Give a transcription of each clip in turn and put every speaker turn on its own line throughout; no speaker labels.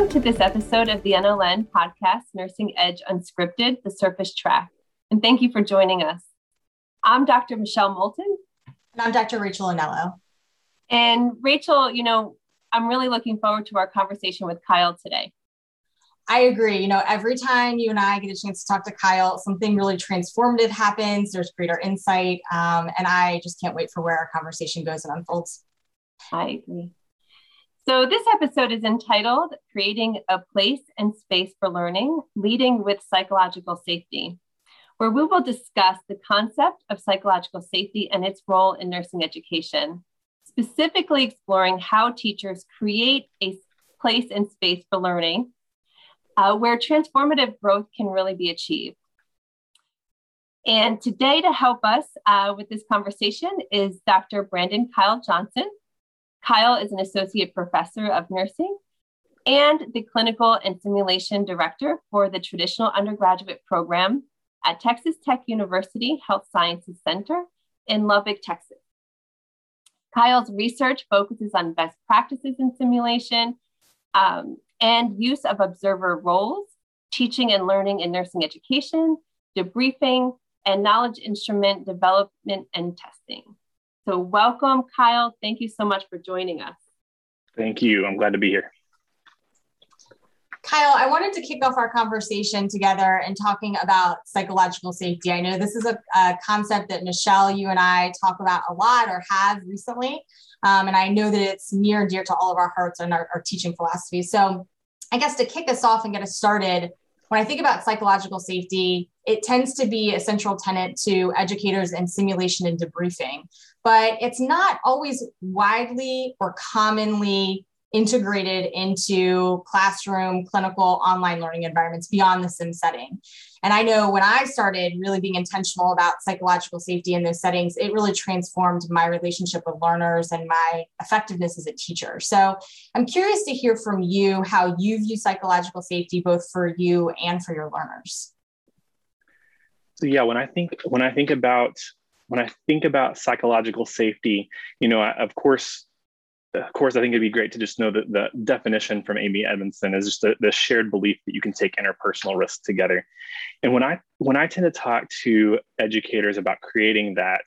Welcome to this episode of the NLN podcast, Nursing Edge Unscripted, the Surface Track. And thank you for joining us. I'm Dr. Michelle Moulton.
And I'm Dr. Rachel Onello.
And Rachel, you know, I'm really looking forward to our conversation with Kyle today.
I agree. You know, every time you and I get a chance to talk to Kyle, something really transformative happens. There's greater insight. Um, and I just can't wait for where our conversation goes and unfolds.
I agree. So, this episode is entitled Creating a Place and Space for Learning Leading with Psychological Safety, where we will discuss the concept of psychological safety and its role in nursing education, specifically exploring how teachers create a place and space for learning uh, where transformative growth can really be achieved. And today, to help us uh, with this conversation, is Dr. Brandon Kyle Johnson. Kyle is an associate professor of nursing and the clinical and simulation director for the traditional undergraduate program at Texas Tech University Health Sciences Center in Lubbock, Texas. Kyle's research focuses on best practices in simulation um, and use of observer roles, teaching and learning in nursing education, debriefing, and knowledge instrument development and testing. So, welcome, Kyle. Thank you so much for joining us.
Thank you. I'm glad to be here.
Kyle, I wanted to kick off our conversation together and talking about psychological safety. I know this is a, a, concept that Michelle, you and I talk about a lot or have recently. Um, and I know that it's near and dear to all of our hearts and our, our teaching philosophy. So, I guess to kick us off and get us started, when I think about psychological safety, it tends to be a central tenet to educators in simulation and debriefing, but it's not always widely or commonly integrated into classroom, clinical, online learning environments beyond the sim setting. And I know when I started really being intentional about psychological safety in those settings, it really transformed my relationship with learners and my effectiveness as a teacher. So I'm curious to hear from you how you view psychological safety both for you and for your learners.
So yeah, when I think when I think about when I think about psychological safety, you know, of course, of course, I think it'd be great to just know that the definition from Amy Edmondson is just the, shared belief that you can take interpersonal risks together. And when I when I tend to talk to educators about creating that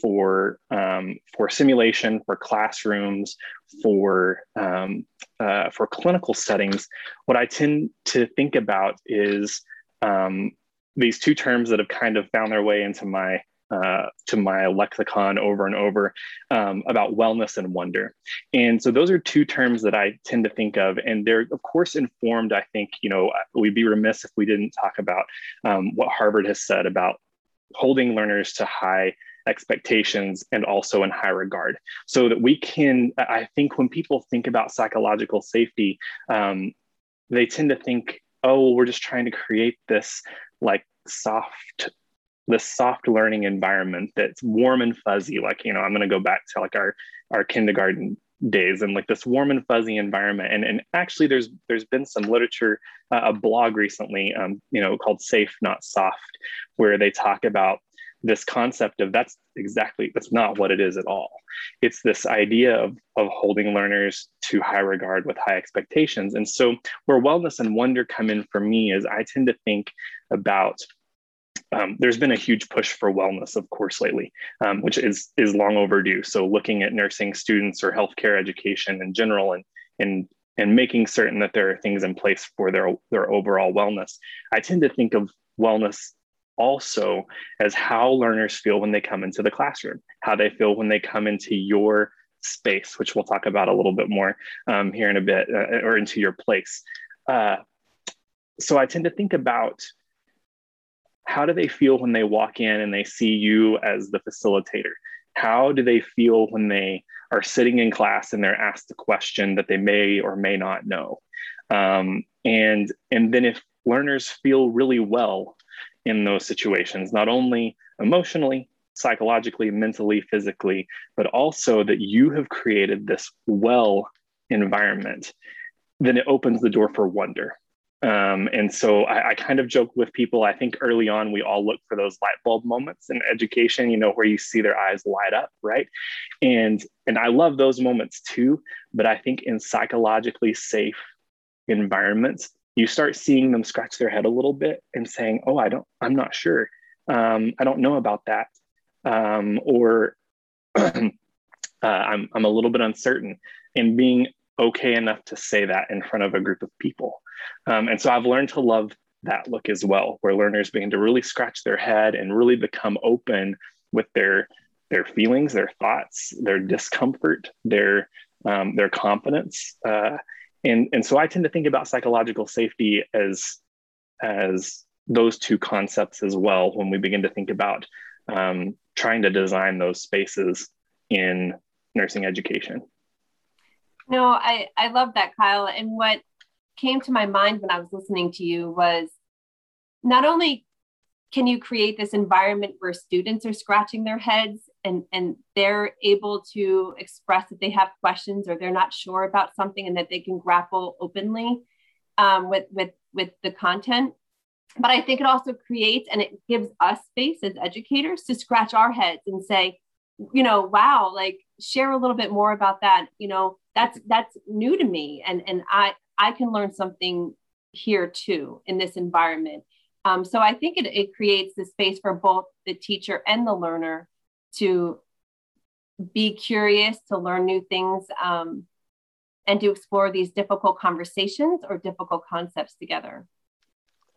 for um, for simulation, for classrooms, for um, uh, for clinical settings, what I tend to think about is um, these two terms that have kind of found their way into my uh, to my lexicon over and over um, about wellness and wonder. And so those are two terms that I tend to think of. And they're, of course, informed. I think, you know, we'd be remiss if we didn't talk about um, what Harvard has said about holding learners to high expectations and also in high regard so that we can i think when people think about psychological safety um, they tend to think oh we're just trying to create this like soft this soft learning environment that's warm and fuzzy like you know i'm going to go back to like our our kindergarten days and like this warm and fuzzy environment. And and actually there's there's been some literature uh, a blog recently um, you know called safe not soft where they talk about this concept of that's exactly that's not what it is at all. It's this idea of, of holding learners to high regard with high expectations. And so where wellness and wonder come in for me is i tend to think about um, there's been a huge push for wellness, of course, lately, um, which is is long overdue. So, looking at nursing students or healthcare education in general, and and and making certain that there are things in place for their their overall wellness. I tend to think of wellness also as how learners feel when they come into the classroom, how they feel when they come into your space, which we'll talk about a little bit more um, here in a bit, uh, or into your place. Uh, so I tend to think about how do they feel when they walk in and they see you as the facilitator? How do they feel when they are sitting in class and they're asked a question that they may or may not know? Um, and, and then if learners feel really well in those situations, not only emotionally, psychologically, mentally, physically, but also that you have created this well environment, then it opens the door for wonder. Um, and so I, I, kind of joke with people. I think early on we all look for those light bulb moments in education, you know, where you see their eyes light up, right? And and I love those moments too. But I think in psychologically safe environments, you start seeing them scratch their head a little bit and saying, "Oh, I don't, I'm not sure. Um, I don't know about that," um, or uh, I'm, I'm a little bit uncertain, and being okay enough to say that in front of a group of people. Um, and so I've learned to love that look as well, where learners begin to really scratch their head and really become open with their their feelings, their thoughts, their discomfort, their um, their confidence. Uh, and, and so I tend to think about psychological safety as, as those two concepts as well when we begin to think about um, trying to design those spaces in nursing education.
No, I, I love that, Kyle. And what came to my mind when I was listening to you was not only can you create this environment where students are scratching their heads and, and they're able to express that they have questions or they're not sure about something and that they can grapple openly um, with, with, with the content. But I think it also creates and it gives us space as educators to scratch our heads and say, you know, wow, like share a little bit more about that. You know, that's that's new to me. And and I I can learn something here too in this environment. Um, so I think it, it creates the space for both the teacher and the learner to be curious, to learn new things, um, and to explore these difficult conversations or difficult concepts together.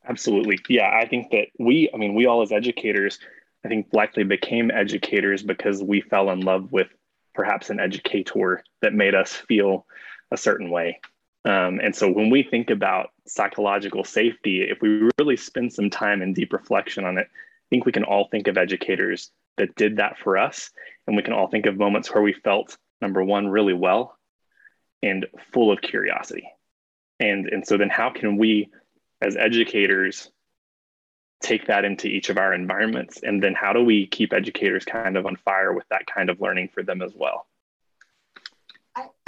Absolutely. Yeah, I think that we, I mean, we all as educators, I think likely became educators because we fell in love with perhaps an educator that made us feel a certain way. Um, and so when we think about psychological safety, if we really spend some time in deep reflection on it, I think we can all think of educators that did that for us. And we can all think of moments where we felt, number one, really well and full of curiosity. And, and so then how can we as educators take that into each of our environments? And then how do we keep educators kind of on fire with that kind of learning for them as well?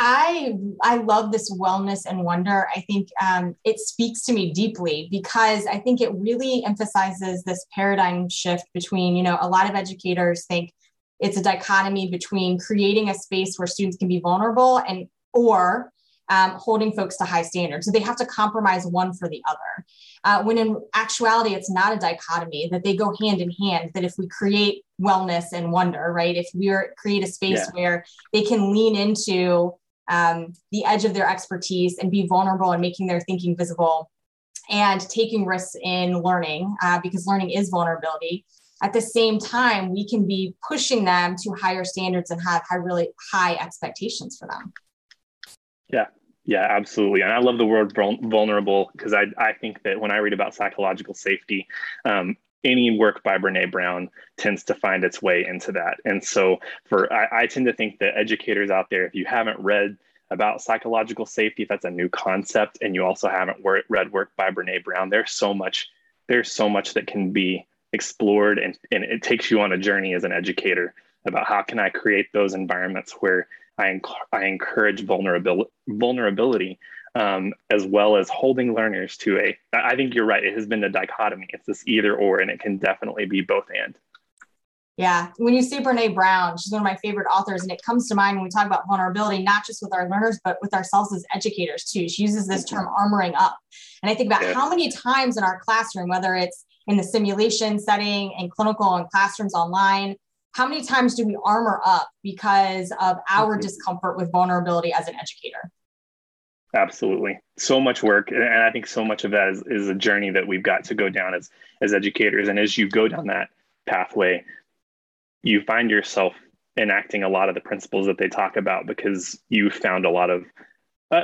I I love this wellness and wonder. I think um, it speaks to me deeply because I think it really emphasizes this paradigm shift between you know a lot of educators think it's a dichotomy between creating a space where students can be vulnerable and or um, holding folks to high standards. So they have to compromise one for the other. Uh, when in actuality, it's not a dichotomy, that they go hand in hand, that if we create wellness and wonder, right, if we create a space yeah. where they can lean into um, the edge of their expertise and be vulnerable and making their thinking visible and taking risks in learning uh, because learning is vulnerability. At the same time we can be pushing them to higher standards and have high, really high expectations for them.
Yeah. Yeah, absolutely. And I love the word vulnerable because I, I think that when I read about psychological safety, um, any work by Brene Brown tends to find its way into that. And so for I, I tend to think that educators out there, if you haven't read about psychological safety, if that's a new concept, and you also haven't wor- read work by Brene Brown, there's so much, there's so much that can be explored and, and it takes you on a journey as an educator about how can I create those environments where I, enc- I encourage vulnerability, vulnerability um, as well as holding learners to a. I think you're right. It has been a dichotomy. It's this either or, and it can definitely be both and.
Yeah. When you see Brene Brown, she's one of my favorite authors, and it comes to mind when we talk about vulnerability, not just with our learners, but with ourselves as educators too. She uses this term armoring up. And I think about yes. how many times in our classroom, whether it's in the simulation setting and clinical and classrooms online, how many times do we armor up because of our mm-hmm. discomfort with vulnerability as an educator?
Absolutely. So much work. And I think so much of that is, is a journey that we've got to go down as, as educators. And as you go down that pathway, you find yourself enacting a lot of the principles that they talk about because you found a lot of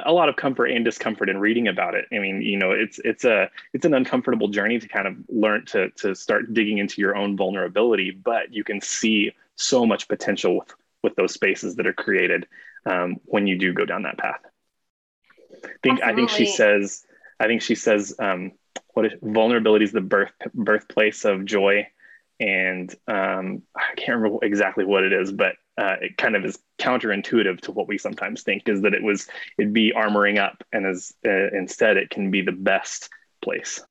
a lot of comfort and discomfort in reading about it. I mean, you know, it's it's a it's an uncomfortable journey to kind of learn to to start digging into your own vulnerability, but you can see so much potential with with those spaces that are created um, when you do go down that path. I think Absolutely. I think she says I think she says um, what is vulnerability is the birth birthplace of joy, and um, I can't remember exactly what it is, but uh, it kind of is counterintuitive to what we sometimes think is that it was it'd be armoring up and as uh, instead it can be the best place.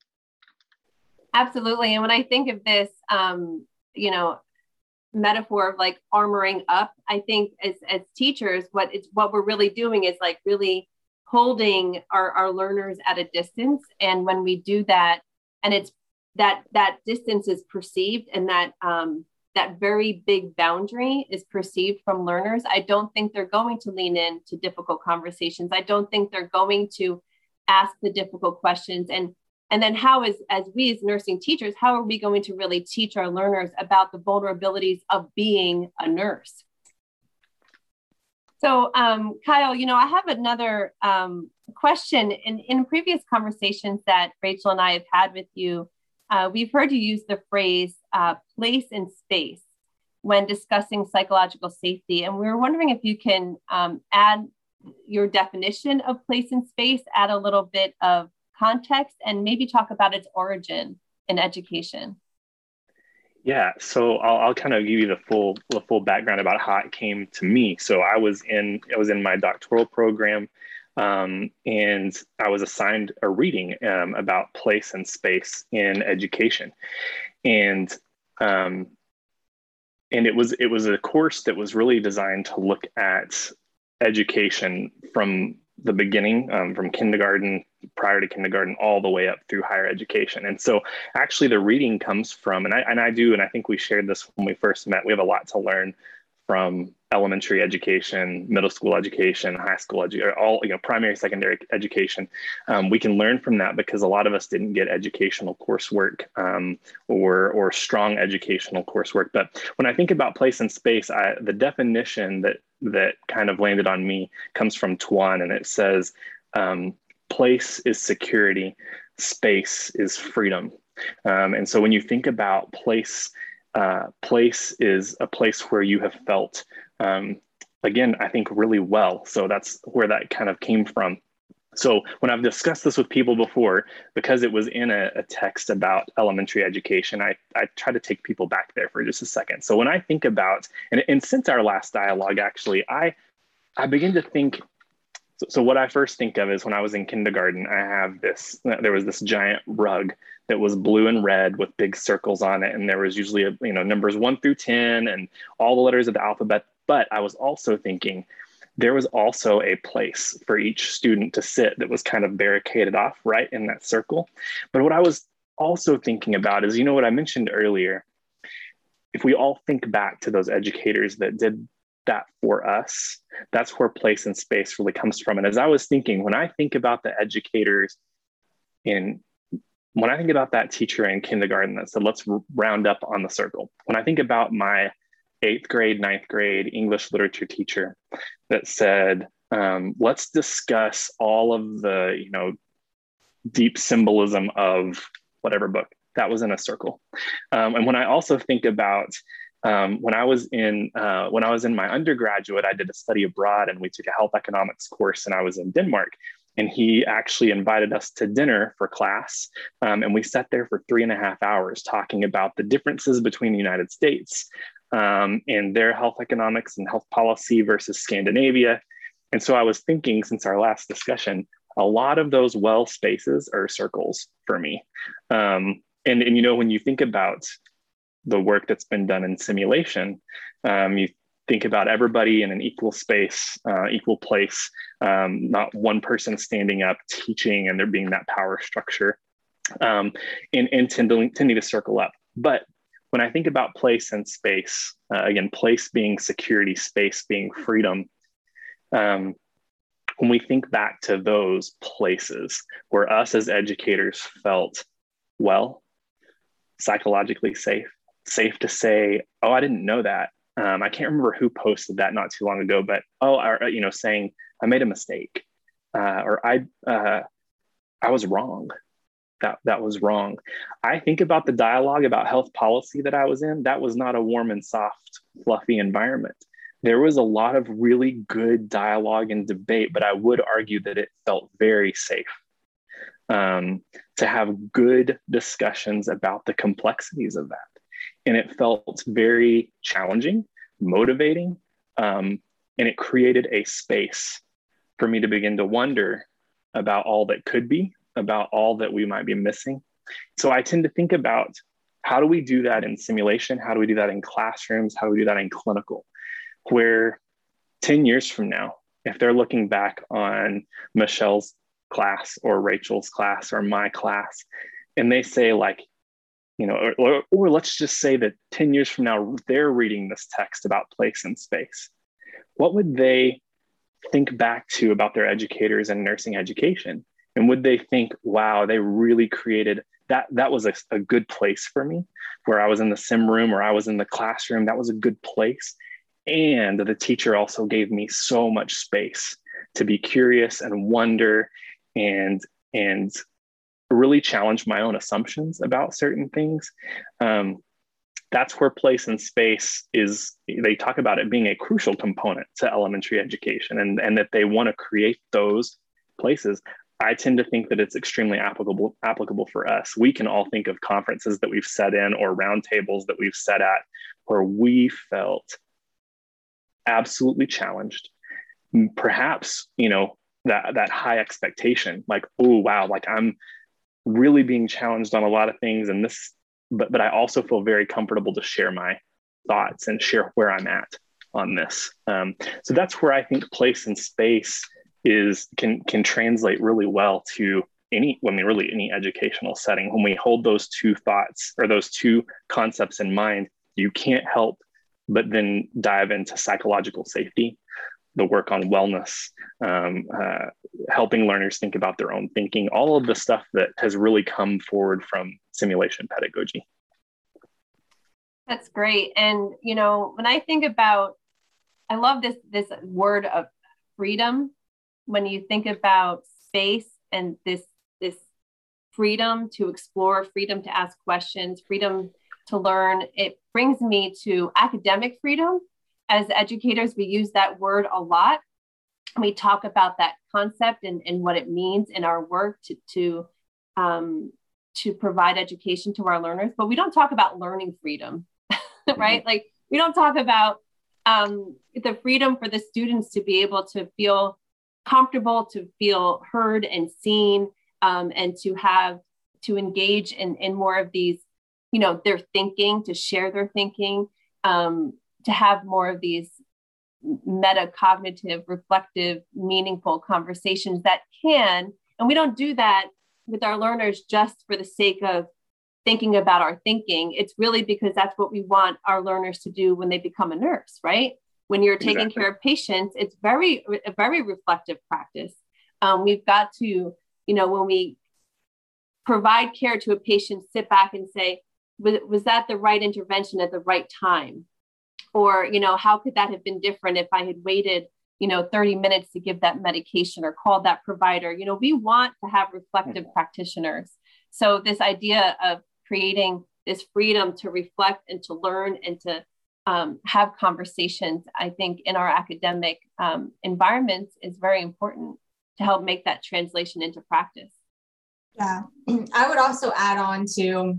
Absolutely. And when i think of this um, you know metaphor of like armoring up i think as as teachers what it's what we're really doing is like really holding our, our learners at a distance. And when we do that, and it's that that distance is perceived and that um, that very big boundary is perceived from learners, I don't think they're going to lean in to difficult conversations. I don't think they're going to ask the difficult questions. And and then how is as we as nursing teachers, how are we going to really teach our learners about the vulnerabilities of being a nurse? So, um, Kyle, you know, I have another um, question. In, in previous conversations that Rachel and I have had with you, uh, we've heard you use the phrase uh, place and space when discussing psychological safety. And we were wondering if you can um, add your definition of place and space, add a little bit of context, and maybe talk about its origin in education.
Yeah, so I'll, I'll kind of give you the full the full background about how it came to me. So I was in I was in my doctoral program, um, and I was assigned a reading um, about place and space in education, and um, and it was it was a course that was really designed to look at education from the beginning, um, from kindergarten, prior to kindergarten, all the way up through higher education. And so, actually, the reading comes from, and I and I do, and I think we shared this when we first met. We have a lot to learn from elementary education, middle school education, high school education, all you know, primary, secondary education. Um, we can learn from that because a lot of us didn't get educational coursework um, or or strong educational coursework. But when I think about place and space, I, the definition that that kind of landed on me comes from Tuan, and it says, um, "Place is security, space is freedom." Um, and so when you think about place uh, place is a place where you have felt, um, again, I think really well. So that's where that kind of came from. So when I've discussed this with people before, because it was in a, a, text about elementary education, I, I try to take people back there for just a second. So when I think about, and, and since our last dialogue, actually, I, I begin to think so, so, what I first think of is when I was in kindergarten, I have this, there was this giant rug that was blue and red with big circles on it. And there was usually, a, you know, numbers one through 10 and all the letters of the alphabet. But I was also thinking there was also a place for each student to sit that was kind of barricaded off right in that circle. But what I was also thinking about is, you know, what I mentioned earlier, if we all think back to those educators that did that for us. That's where place and space really comes from. And as I was thinking, when I think about the educators in when I think about that teacher in kindergarten that said, let's round up on the circle. When I think about my eighth grade, ninth grade English literature teacher that said, um, let's discuss all of the, you know, deep symbolism of whatever book that was in a circle. Um, and when I also think about um, when I was in uh, when I was in my undergraduate, I did a study abroad, and we took a health economics course, and I was in Denmark. And he actually invited us to dinner for class, um, and we sat there for three and a half hours talking about the differences between the United States um, and their health economics and health policy versus Scandinavia. And so I was thinking, since our last discussion, a lot of those well spaces are circles for me. Um, and, and you know, when you think about the work that's been done in simulation. Um, you think about everybody in an equal space, uh, equal place, um, not one person standing up teaching and there being that power structure um, and, and tending, tending to circle up. But when I think about place and space, uh, again, place being security, space being freedom, um, when we think back to those places where us as educators felt well, psychologically safe, safe to say, oh, I didn't know that. Um, I can't remember who posted that not too long ago, but oh, or, you know, saying I made a mistake, uh, or I uh, I was wrong. That that was wrong. I think about the dialogue about health policy that I was in. That was not a warm and soft, fluffy environment. There was a lot of really good dialogue and debate, but I would argue that it felt very safe um, to have good discussions about the complexities of that and it felt very challenging, motivating, um, and it created a space for me to begin to wonder about all that could be, about all that we might be missing. So I tend to think about how do we do that in simulation? How do we do that in classrooms? How do we do that in clinical? Where 10 years from now, if they're looking back on Michelle's class or Rachel's class or my class, and they say, like, you know, or, or, let's just say that 10 years from now, they're reading this text about place and space. What would they think back to about their educators and nursing education? And would they think, wow, they really created that? That was a, a good place for me, where I was in the sim room or I was in the classroom. That was a good place. And the teacher also gave me so much space to be curious and wonder and and really challenge my own assumptions about certain things. Um, that's where place and space is. They talk about it being a crucial component to elementary education, and and that they want to create those places. I tend to think that it's extremely applicable applicable for us. We can all think of conferences that we've sat in or roundtables that we've sat at where we felt absolutely challenged. Perhaps, you know, that that high expectation, like, oh wow, like I'm really being challenged on a lot of things. And this, but but I also feel very comfortable to share my thoughts and share where I'm at on this. Um, so that's where I think place and space is can can translate really well to any I mean really any educational setting. When we hold those two thoughts or those two concepts in mind, you can't help but then dive into psychological safety, the work on wellness, um, uh, helping learners think about their own thinking, all of the stuff that has really come forward from simulation pedagogy.
That's great. And you know, when I think about I love this this word of freedom when you think about space and this this freedom to explore, freedom to ask questions, freedom to learn, it brings me to academic freedom. As educators, we use that word a lot. We talk about that concept and, and what it means in our work to, to, um, to provide education to our learners, but we don't talk about learning freedom, right? Mm-hmm. Like we don't talk about um, the freedom for the students to be able to feel comfortable, to feel heard and seen, um, and to have to engage in, in more of these you know their thinking to share their thinking um, to have more of these metacognitive reflective meaningful conversations that can and we don't do that with our learners just for the sake of thinking about our thinking. It's really because that's what we want our learners to do when they become a nurse right when you're taking exactly. care of patients it's very a very reflective practice um, we've got to you know when we provide care to a patient sit back and say was, was that the right intervention at the right time or you know how could that have been different if i had waited you know 30 minutes to give that medication or called that provider you know we want to have reflective mm-hmm. practitioners so this idea of creating this freedom to reflect and to learn and to um, have conversations i think in our academic um, environments is very important to help make that translation into practice
yeah i would also add on to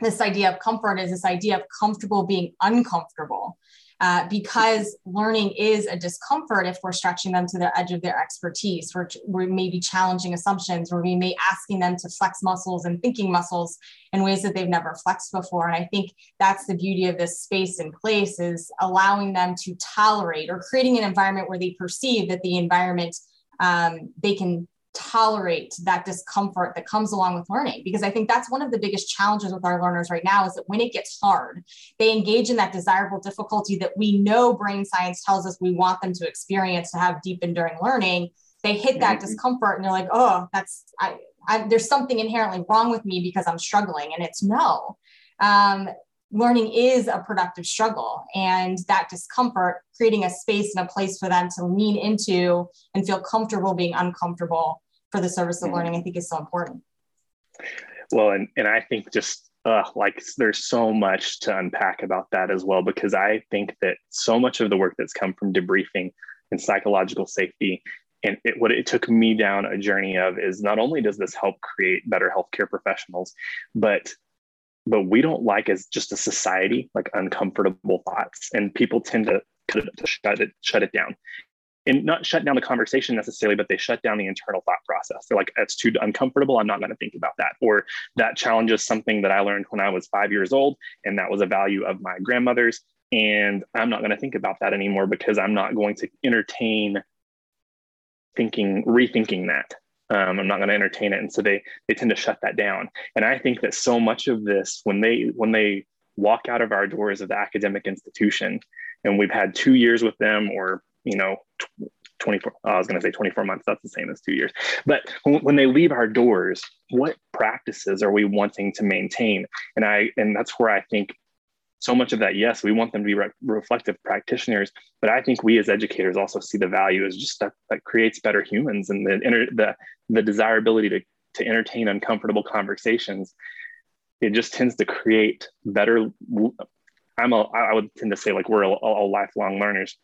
this idea of comfort is this idea of comfortable being uncomfortable. Uh, because learning is a discomfort if we're stretching them to the edge of their expertise. We're, we may be challenging assumptions, or we may asking them to flex muscles and thinking muscles in ways that they've never flexed before. And I think that's the beauty of this space and place is allowing them to tolerate or creating an environment where they perceive that the environment um, they can tolerate that discomfort that comes along with learning because i think that's one of the biggest challenges with our learners right now is that when it gets hard they engage in that desirable difficulty that we know brain science tells us we want them to experience to have deep enduring learning they hit that mm-hmm. discomfort and they're like oh that's I, I, there's something inherently wrong with me because i'm struggling and it's no um, learning is a productive struggle and that discomfort creating a space and a place for them to lean into and feel comfortable being uncomfortable for the service of mm-hmm. learning, I think is so important.
Well, and, and I think just uh, like there's so much to unpack about that as well, because I think that so much of the work that's come from debriefing and psychological safety and it, what it took me down a journey of is not only does this help create better healthcare professionals, but but we don't like as just a society like uncomfortable thoughts, and people tend to, to shut it shut it down and not shut down the conversation necessarily, but they shut down the internal thought process. They're like, it's too uncomfortable. I'm not going to think about that. Or that challenges something that I learned when I was five years old. And that was a value of my grandmother's. And I'm not going to think about that anymore because I'm not going to entertain thinking, rethinking that. Um, I'm not going to entertain it, and so they they tend to shut that down. And I think that so much of this, when they when they walk out of our doors of the academic institution, and we've had two years with them, or you know, 24 i was going to say 24 months that's the same as two years. But when they leave our doors what practices are we wanting to maintain? And i and that's where i think so much of that yes we want them to be re- reflective practitioners but i think we as educators also see the value as just that, that creates better humans and the, inter, the the desirability to to entertain uncomfortable conversations. It just tends to create better i'm a i would tend to say like we're all lifelong learners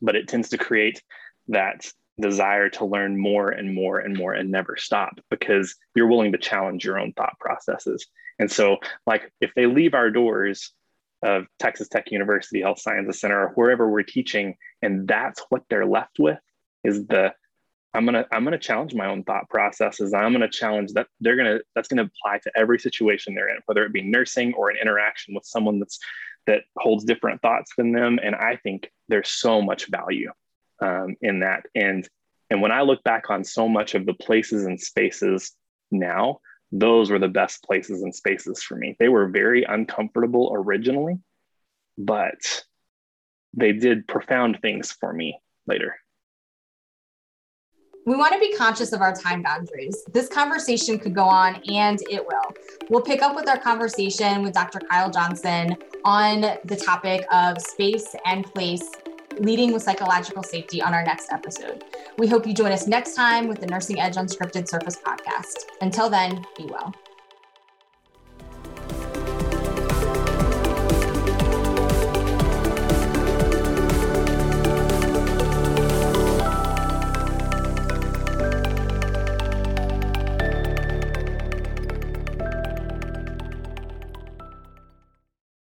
but it tends to create that desire to learn more and more and more and never stop because you're willing to challenge your own thought processes. And so, like, if they leave our doors of Texas Tech University Health Sciences Center or wherever we're teaching, and that's what they're left with is the I'm gonna I'm gonna challenge my own thought processes. I'm gonna challenge that they're gonna that's gonna apply to every situation they're in, whether it be nursing or an interaction with someone that's that holds different thoughts than them. And I think there's so much value um, in that. And and when I look back on so much of the places and spaces now, those were the best places and spaces for me. They were very uncomfortable originally, but they did profound things for me later.
We want to be conscious of our time boundaries. This conversation could go on and it will. We'll pick up with our conversation with Dr. Kyle Johnson on the topic of space and place leading with psychological safety on our next episode. We hope you join us next time with the Nursing Edge Unscripted Surface podcast. Until then, be well.